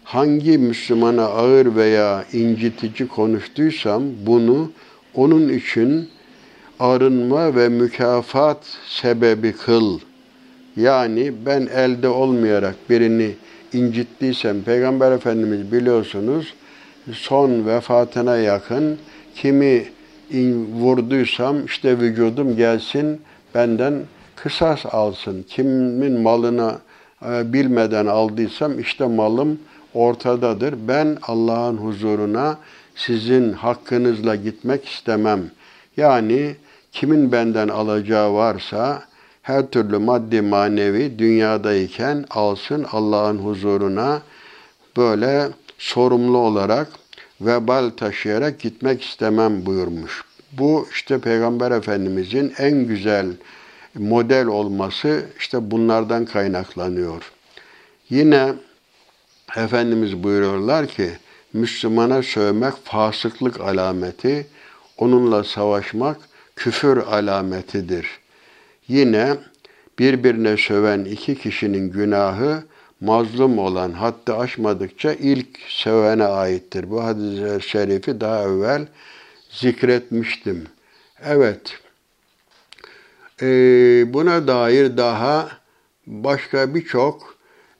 Hangi Müslümana ağır veya incitici konuştuysam bunu onun için arınma ve mükafat sebebi kıl. Yani ben elde olmayarak birini incittiysem Peygamber Efendimiz biliyorsunuz son vefatına yakın kimi vurduysam işte vücudum gelsin benden kısas alsın. Kimin malını e, bilmeden aldıysam işte malım ortadadır. Ben Allah'ın huzuruna sizin hakkınızla gitmek istemem. Yani kimin benden alacağı varsa her türlü maddi manevi dünyadayken alsın Allah'ın huzuruna böyle sorumlu olarak vebal taşıyarak gitmek istemem buyurmuş. Bu işte Peygamber Efendimizin en güzel model olması işte bunlardan kaynaklanıyor. Yine Efendimiz buyuruyorlar ki Müslümana sövmek fasıklık alameti, onunla savaşmak küfür alametidir. Yine birbirine söven iki kişinin günahı mazlum olan hatta aşmadıkça ilk sevene aittir. Bu hadis-i şerifi daha evvel zikretmiştim. Evet, ee, buna dair daha başka birçok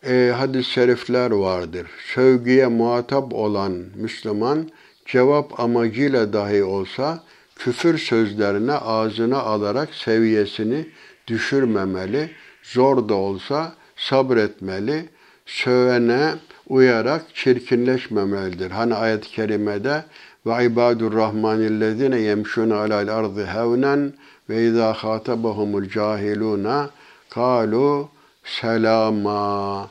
e, hadis-i şerifler vardır. Sövgüye muhatap olan Müslüman cevap amacıyla dahi olsa küfür sözlerine ağzına alarak seviyesini düşürmemeli, zor da olsa sabretmeli, sövene uyarak çirkinleşmemelidir. Hani ayet-i kerimede ve ibadur rahmanillezine yemşun alal ardı hevnen ve izâ khâtabahumul cahilûne kâlu selama.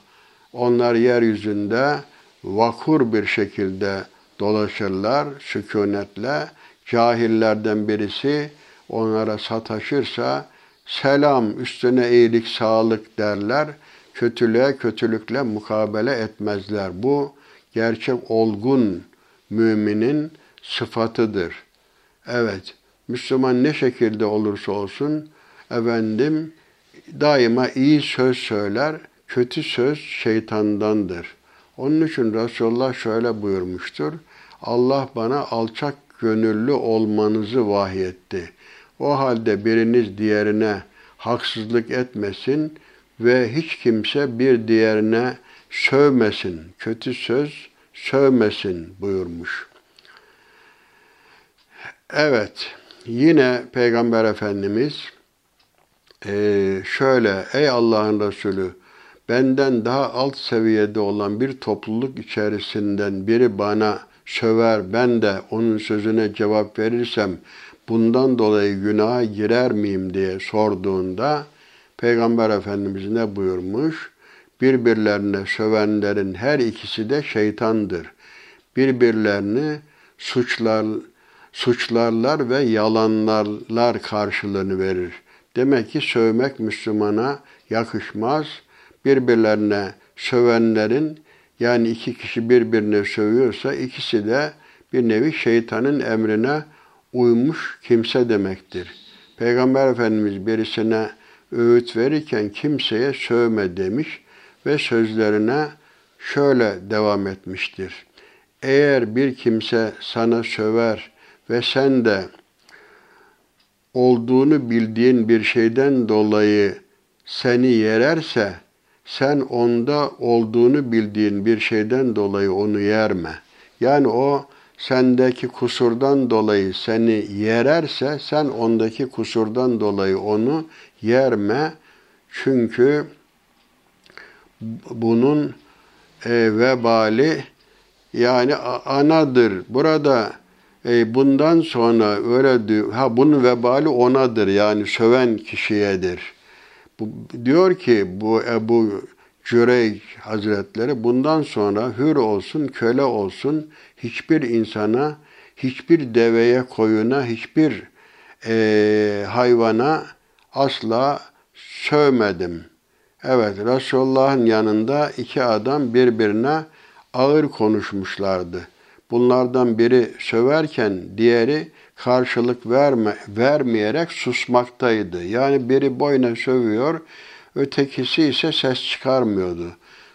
Onlar yeryüzünde vakur bir şekilde dolaşırlar sükunetle. Cahillerden birisi onlara sataşırsa selam üstüne iyilik sağlık derler. Kötülüğe kötülükle mukabele etmezler. Bu gerçek olgun müminin sıfatıdır. Evet, Müslüman ne şekilde olursa olsun efendim daima iyi söz söyler, kötü söz şeytandandır. Onun için Resulullah şöyle buyurmuştur. Allah bana alçak gönüllü olmanızı vahyetti. O halde biriniz diğerine haksızlık etmesin ve hiç kimse bir diğerine sövmesin, kötü söz sövmesin buyurmuş. Evet, yine Peygamber Efendimiz e, şöyle, ey Allah'ın Resulü, benden daha alt seviyede olan bir topluluk içerisinden biri bana söver, ben de onun sözüne cevap verirsem bundan dolayı günaha girer miyim diye sorduğunda Peygamber Efendimiz ne buyurmuş? Birbirlerine sövenlerin her ikisi de şeytandır. Birbirlerini suçlar, suçlarlar ve yalanlarlar karşılığını verir. Demek ki sövmek Müslümana yakışmaz. Birbirlerine sövenlerin yani iki kişi birbirine sövüyorsa ikisi de bir nevi şeytanın emrine uymuş kimse demektir. Peygamber Efendimiz birisine öğüt verirken kimseye sövme demiş ve sözlerine şöyle devam etmiştir. Eğer bir kimse sana söver ve sen de olduğunu bildiğin bir şeyden dolayı seni yererse sen onda olduğunu bildiğin bir şeyden dolayı onu yerme. Yani o sendeki kusurdan dolayı seni yererse sen ondaki kusurdan dolayı onu yerme. Çünkü bunun e, vebali yani anadır. Burada e, bundan sonra öyle diyor. Ha bunun vebali onadır. Yani söven kişiyedir. Bu, diyor ki bu Ebu Cüreyc Hazretleri bundan sonra hür olsun, köle olsun hiçbir insana, hiçbir deveye, koyuna, hiçbir e, hayvana asla sövmedim. Evet, Resulullah'ın yanında iki adam birbirine ağır konuşmuşlardı. Bunlardan biri söverken diğeri karşılık verme, vermeyerek susmaktaydı. Yani biri boyuna sövüyor, ötekisi ise ses çıkarmıyordu.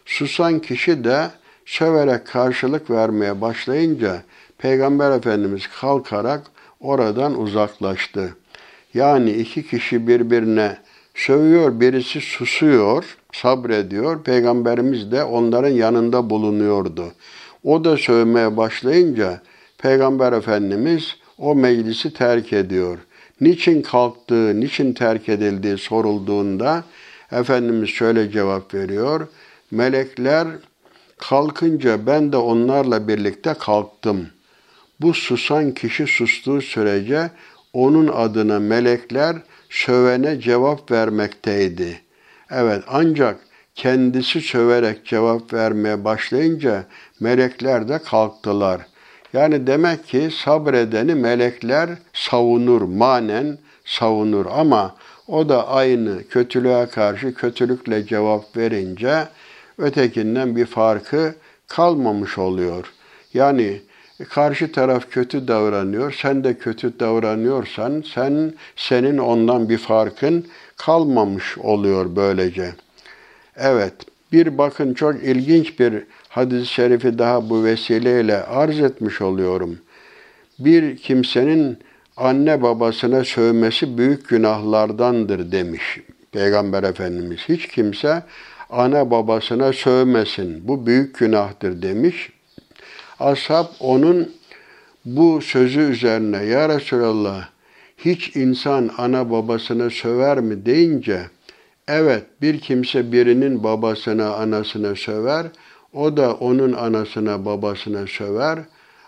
Susan kişi de söverek karşılık vermeye başlayınca Peygamber Efendimiz kalkarak oradan uzaklaştı. Yani iki kişi birbirine sövüyor, birisi susuyor, sabrediyor. Peygamberimiz de onların yanında bulunuyordu. O da sövmeye başlayınca Peygamber Efendimiz o meclisi terk ediyor. Niçin kalktığı, niçin terk edildiği sorulduğunda Efendimiz şöyle cevap veriyor. Melekler kalkınca ben de onlarla birlikte kalktım. Bu susan kişi sustuğu sürece onun adına melekler sövene cevap vermekteydi. Evet ancak kendisi söverek cevap vermeye başlayınca melekler de kalktılar. Yani demek ki sabredeni melekler savunur, manen savunur ama o da aynı kötülüğe karşı kötülükle cevap verince ötekinden bir farkı kalmamış oluyor. Yani karşı taraf kötü davranıyor, sen de kötü davranıyorsan sen senin ondan bir farkın kalmamış oluyor böylece. Evet, bir bakın çok ilginç bir hadis-i şerifi daha bu vesileyle arz etmiş oluyorum. Bir kimsenin anne babasına sövmesi büyük günahlardandır demiş Peygamber Efendimiz. Hiç kimse ana babasına sövmesin. Bu büyük günahtır demiş. Ashab onun bu sözü üzerine ya Resulallah hiç insan ana babasına söver mi deyince evet bir kimse birinin babasına anasına söver o da onun anasına babasına söver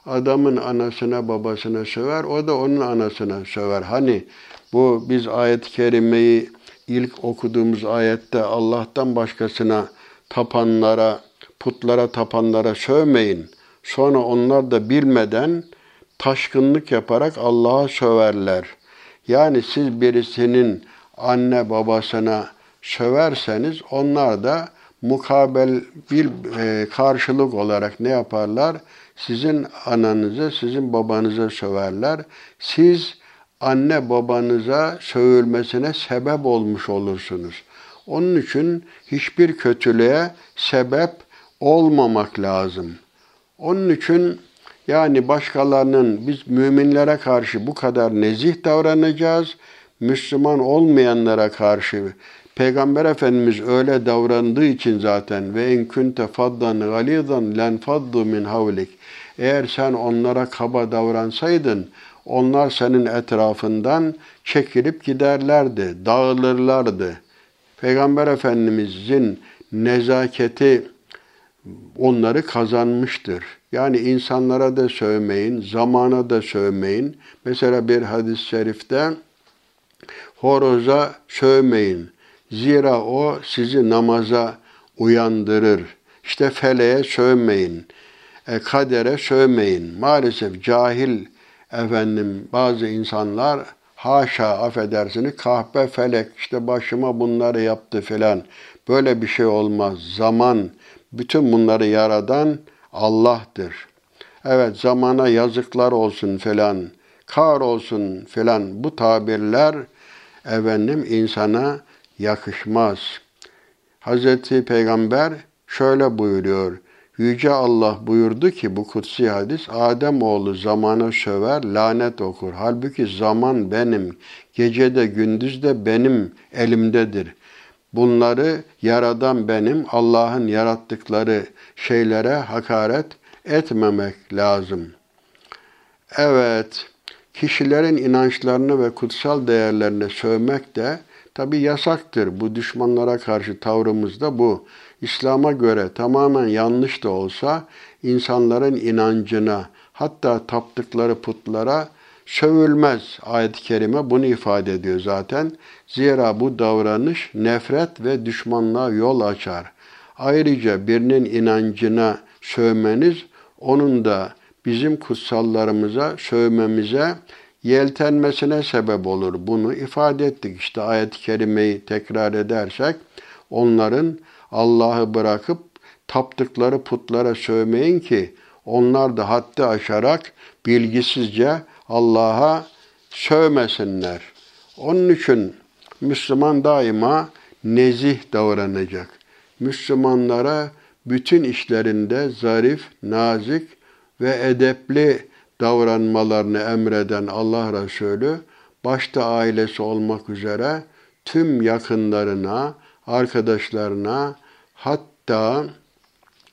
adamın anasına babasına söver o da onun anasına söver hani bu biz ayet-i kerimeyi ilk okuduğumuz ayette Allah'tan başkasına tapanlara, putlara tapanlara sövmeyin. Sonra onlar da bilmeden taşkınlık yaparak Allah'a söverler. Yani siz birisinin anne babasına söverseniz onlar da mukabel bir e, karşılık olarak ne yaparlar? Sizin ananıza, sizin babanıza söverler. Siz anne babanıza sövülmesine sebep olmuş olursunuz. Onun için hiçbir kötülüğe sebep olmamak lazım. Onun için yani başkalarının biz müminlere karşı bu kadar nezih davranacağız. Müslüman olmayanlara karşı Peygamber Efendimiz öyle davrandığı için zaten ve in kunte faddan galidan len faddu min havlik. Eğer sen onlara kaba davransaydın onlar senin etrafından çekilip giderlerdi, dağılırlardı. Peygamber Efendimizin nezaketi onları kazanmıştır. Yani insanlara da sövmeyin, zamana da sövmeyin. Mesela bir hadis-i şerifte horoza sövmeyin. Zira o sizi namaza uyandırır. İşte feleğe sövmeyin. E, kadere sövmeyin. Maalesef cahil efendim bazı insanlar haşa affedersiniz kahpe felek işte başıma bunları yaptı filan. Böyle bir şey olmaz. Zaman bütün bunları yaradan Allah'tır. Evet zamana yazıklar olsun filan, kar olsun filan bu tabirler efendim insana yakışmaz. Hazreti Peygamber şöyle buyuruyor. Yüce Allah buyurdu ki bu kutsi hadis Adem oğlu zamana söver, lanet okur. Halbuki zaman benim, gecede gündüzde benim elimdedir. Bunları yaradan benim, Allah'ın yarattıkları şeylere hakaret etmemek lazım. Evet, kişilerin inançlarını ve kutsal değerlerini sövmek de tabi yasaktır. Bu düşmanlara karşı tavrımız da bu. İslam'a göre tamamen yanlış da olsa insanların inancına hatta taptıkları putlara sövülmez. Ayet-i kerime bunu ifade ediyor zaten. Zira bu davranış nefret ve düşmanlığa yol açar. Ayrıca birinin inancına sövmeniz onun da bizim kutsallarımıza sövmemize yeltenmesine sebep olur. Bunu ifade ettik. İşte ayet-i kerimeyi tekrar edersek onların Allah'ı bırakıp taptıkları putlara sövmeyin ki onlar da haddi aşarak bilgisizce Allah'a sövmesinler. Onun için Müslüman daima nezih davranacak. Müslümanlara bütün işlerinde zarif, nazik ve edepli davranmalarını emreden Allah Resulü, başta ailesi olmak üzere tüm yakınlarına, arkadaşlarına, hatta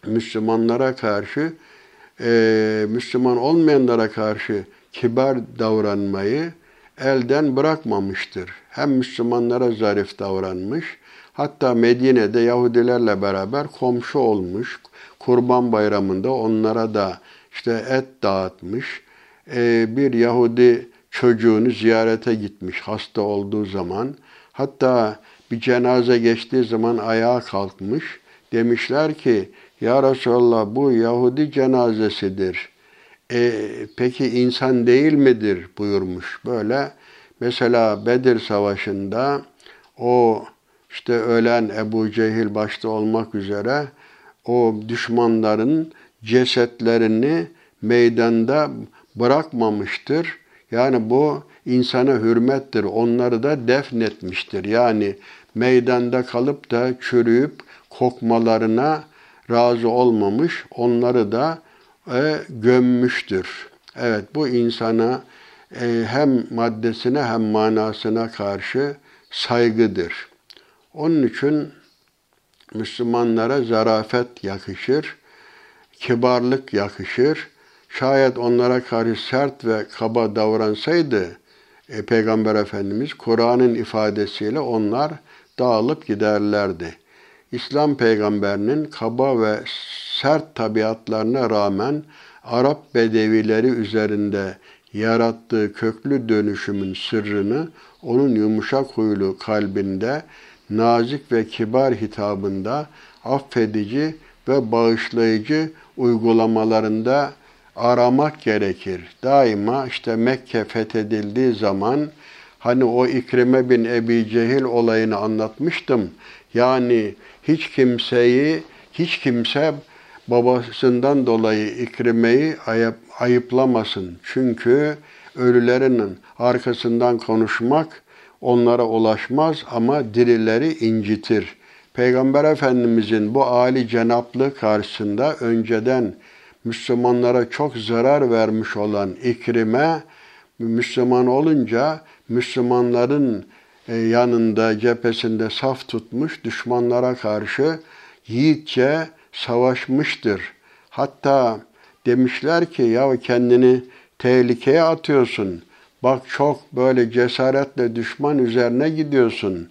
Müslümanlara karşı, e, Müslüman olmayanlara karşı kibar davranmayı elden bırakmamıştır. Hem Müslümanlara zarif davranmış, hatta Medine'de Yahudilerle beraber komşu olmuş. Kurban bayramında onlara da işte et dağıtmış. Ee, bir Yahudi çocuğunu ziyarete gitmiş hasta olduğu zaman. Hatta bir cenaze geçtiği zaman ayağa kalkmış. Demişler ki ya Resulallah bu Yahudi cenazesidir. E, peki insan değil midir buyurmuş. Böyle mesela Bedir Savaşı'nda o işte ölen Ebu Cehil başta olmak üzere o düşmanların cesetlerini meydanda bırakmamıştır. Yani bu insana hürmettir. Onları da defnetmiştir. Yani meydanda kalıp da çürüyüp kokmalarına razı olmamış. Onları da e, gömmüştür. Evet bu insana e, hem maddesine hem manasına karşı saygıdır. Onun için Müslümanlara zarafet yakışır, kibarlık yakışır. Şayet onlara karşı sert ve kaba davransaydı e, Peygamber Efendimiz Kur'an'ın ifadesiyle onlar dağılıp giderlerdi. İslam peygamberinin kaba ve sert tabiatlarına rağmen Arap bedevileri üzerinde yarattığı köklü dönüşümün sırrını onun yumuşak huylu kalbinde, nazik ve kibar hitabında, affedici ve bağışlayıcı uygulamalarında aramak gerekir. Daima işte Mekke fethedildiği zaman hani o İkrime bin Ebi Cehil olayını anlatmıştım. Yani hiç kimseyi, hiç kimse babasından dolayı İkrime'yi ayıp, ayıplamasın. Çünkü ölülerin arkasından konuşmak onlara ulaşmaz ama dirileri incitir. Peygamber Efendimizin bu âli cenaplı karşısında önceden Müslümanlara çok zarar vermiş olan İkrime, Müslüman olunca Müslümanların e, yanında, cephesinde saf tutmuş, düşmanlara karşı yiğitçe savaşmıştır. Hatta demişler ki ya kendini tehlikeye atıyorsun. Bak çok böyle cesaretle düşman üzerine gidiyorsun.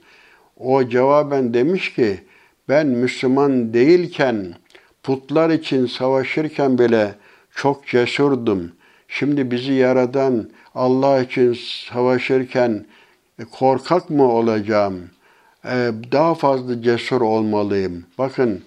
O cevaben demiş ki ben Müslüman değilken putlar için savaşırken bile çok cesurdum. Şimdi bizi yaradan Allah için savaşırken e, korkak mı olacağım? E, daha fazla cesur olmalıyım. Bakın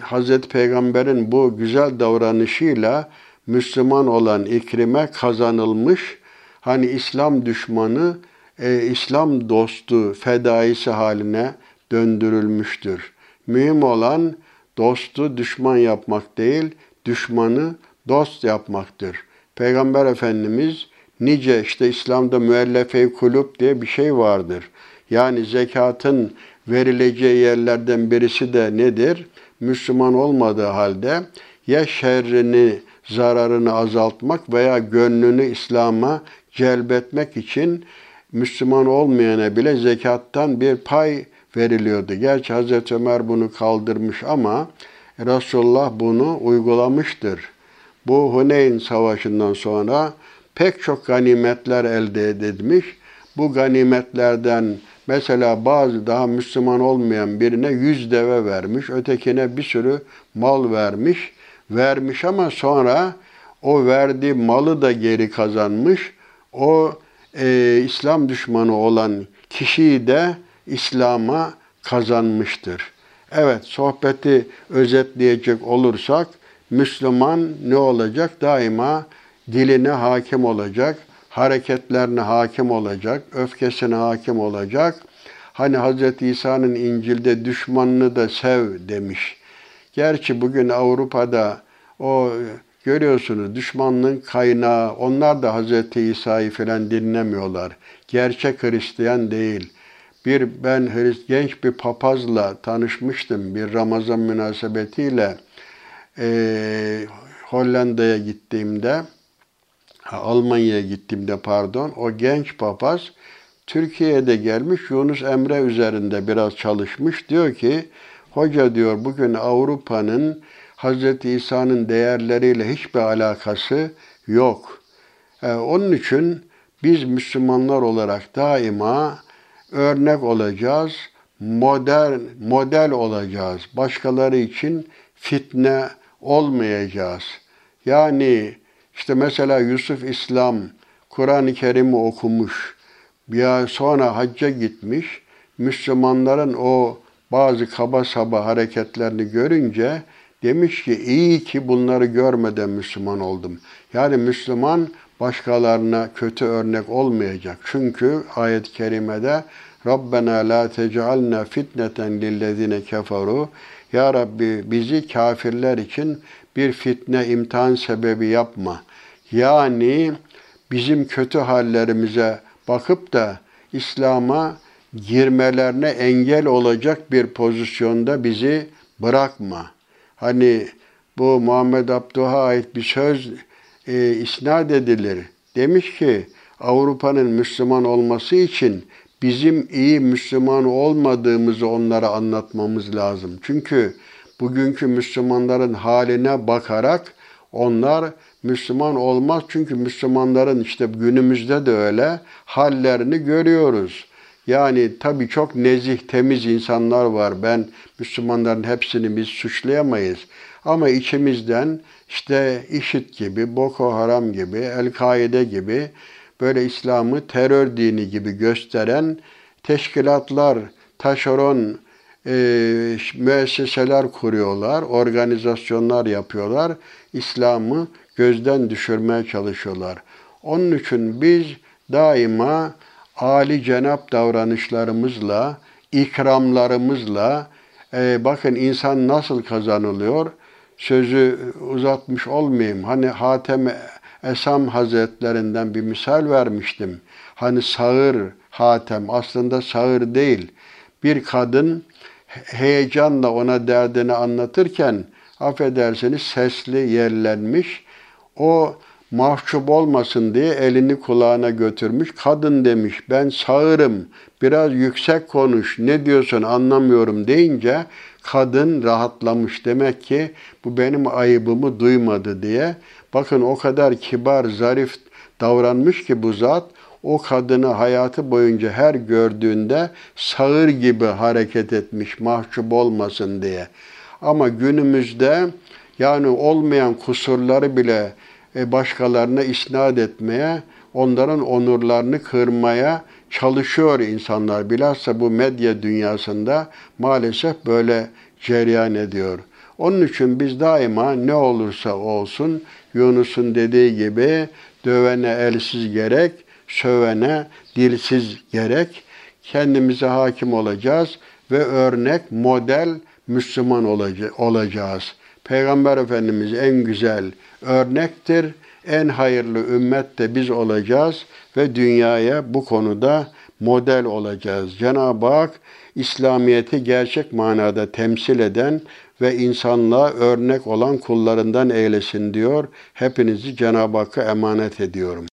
Hazreti Peygamber'in bu güzel davranışıyla Müslüman olan İkrime kazanılmış. Hani İslam düşmanı, e, İslam dostu, fedaisi haline döndürülmüştür. Mühim olan dostu düşman yapmak değil, düşmanı dost yapmaktır. Peygamber Efendimiz nice işte İslam'da müellefe kulüp diye bir şey vardır. Yani zekatın verileceği yerlerden birisi de nedir? Müslüman olmadığı halde ya şerrini, zararını azaltmak veya gönlünü İslam'a celbetmek için Müslüman olmayana bile zekattan bir pay veriliyordu. Gerçi Hazreti Ömer bunu kaldırmış ama Resulullah bunu uygulamıştır. Bu Huneyn Savaşı'ndan sonra pek çok ganimetler elde edilmiş. Bu ganimetlerden mesela bazı daha Müslüman olmayan birine yüz deve vermiş, ötekine bir sürü mal vermiş. Vermiş ama sonra o verdiği malı da geri kazanmış. O e, İslam düşmanı olan kişiyi de İslam'a kazanmıştır. Evet, sohbeti özetleyecek olursak, Müslüman ne olacak? Daima diline hakim olacak, hareketlerine hakim olacak, öfkesine hakim olacak. Hani Hz. İsa'nın İncil'de düşmanını da sev demiş. Gerçi bugün Avrupa'da o görüyorsunuz düşmanlığın kaynağı onlar da Hz. İsa'yı falan dinlemiyorlar. Gerçek Hristiyan değil. Bir ben Hrist, genç bir papazla tanışmıştım bir Ramazan münasebetiyle. Ee, Hollanda'ya gittiğimde Almanya'ya gittiğimde pardon o genç papaz Türkiye'de gelmiş Yunus Emre üzerinde biraz çalışmış. Diyor ki hoca diyor bugün Avrupa'nın Hz. İsa'nın değerleriyle hiçbir alakası yok. Ee, onun için biz Müslümanlar olarak daima örnek olacağız, modern model olacağız. Başkaları için fitne olmayacağız. Yani işte mesela Yusuf İslam Kur'an-ı Kerim'i okumuş. Ya sonra hacca gitmiş. Müslümanların o bazı kaba saba hareketlerini görünce demiş ki iyi ki bunları görmeden Müslüman oldum. Yani Müslüman başkalarına kötü örnek olmayacak. Çünkü ayet-i kerimede Rabbena la tec'alna fitneten lillezine keferu Ya Rabbi bizi kafirler için bir fitne imtihan sebebi yapma. Yani bizim kötü hallerimize bakıp da İslam'a girmelerine engel olacak bir pozisyonda bizi bırakma. Hani bu Muhammed Abduh'a ait bir söz e, isnat edilir. Demiş ki Avrupa'nın Müslüman olması için bizim iyi Müslüman olmadığımızı onlara anlatmamız lazım. Çünkü bugünkü Müslümanların haline bakarak onlar Müslüman olmaz. Çünkü Müslümanların işte günümüzde de öyle hallerini görüyoruz. Yani tabii çok nezih, temiz insanlar var. Ben Müslümanların hepsini biz suçlayamayız. Ama içimizden işte IŞİD gibi, Boko Haram gibi, El-Kaide gibi böyle İslam'ı terör dini gibi gösteren teşkilatlar, taşeron e, müesseseler kuruyorlar, organizasyonlar yapıyorlar. İslam'ı gözden düşürmeye çalışıyorlar. Onun için biz daima âli cenap davranışlarımızla, ikramlarımızla, e, bakın insan nasıl kazanılıyor, sözü uzatmış olmayayım. Hani Hatem Esam Hazretlerinden bir misal vermiştim. Hani sağır Hatem aslında sağır değil. Bir kadın heyecanla ona derdini anlatırken affedersiniz sesli yerlenmiş. O mahcup olmasın diye elini kulağına götürmüş. Kadın demiş ben sağırım biraz yüksek konuş ne diyorsun anlamıyorum deyince kadın rahatlamış. Demek ki bu benim ayıbımı duymadı diye. Bakın o kadar kibar, zarif davranmış ki bu zat o kadını hayatı boyunca her gördüğünde sağır gibi hareket etmiş mahcup olmasın diye. Ama günümüzde yani olmayan kusurları bile başkalarına isnat etmeye, onların onurlarını kırmaya çalışıyor insanlar. Bilhassa bu medya dünyasında maalesef böyle cereyan ediyor. Onun için biz daima ne olursa olsun Yunus'un dediği gibi dövene elsiz gerek, sövene dilsiz gerek. Kendimize hakim olacağız ve örnek, model Müslüman olacağız. Peygamber Efendimiz en güzel örnektir. En hayırlı ümmet de biz olacağız ve dünyaya bu konuda model olacağız. Cenab-ı Hak İslamiyet'i gerçek manada temsil eden ve insanlığa örnek olan kullarından eylesin diyor. Hepinizi Cenab-ı Hakk'a emanet ediyorum.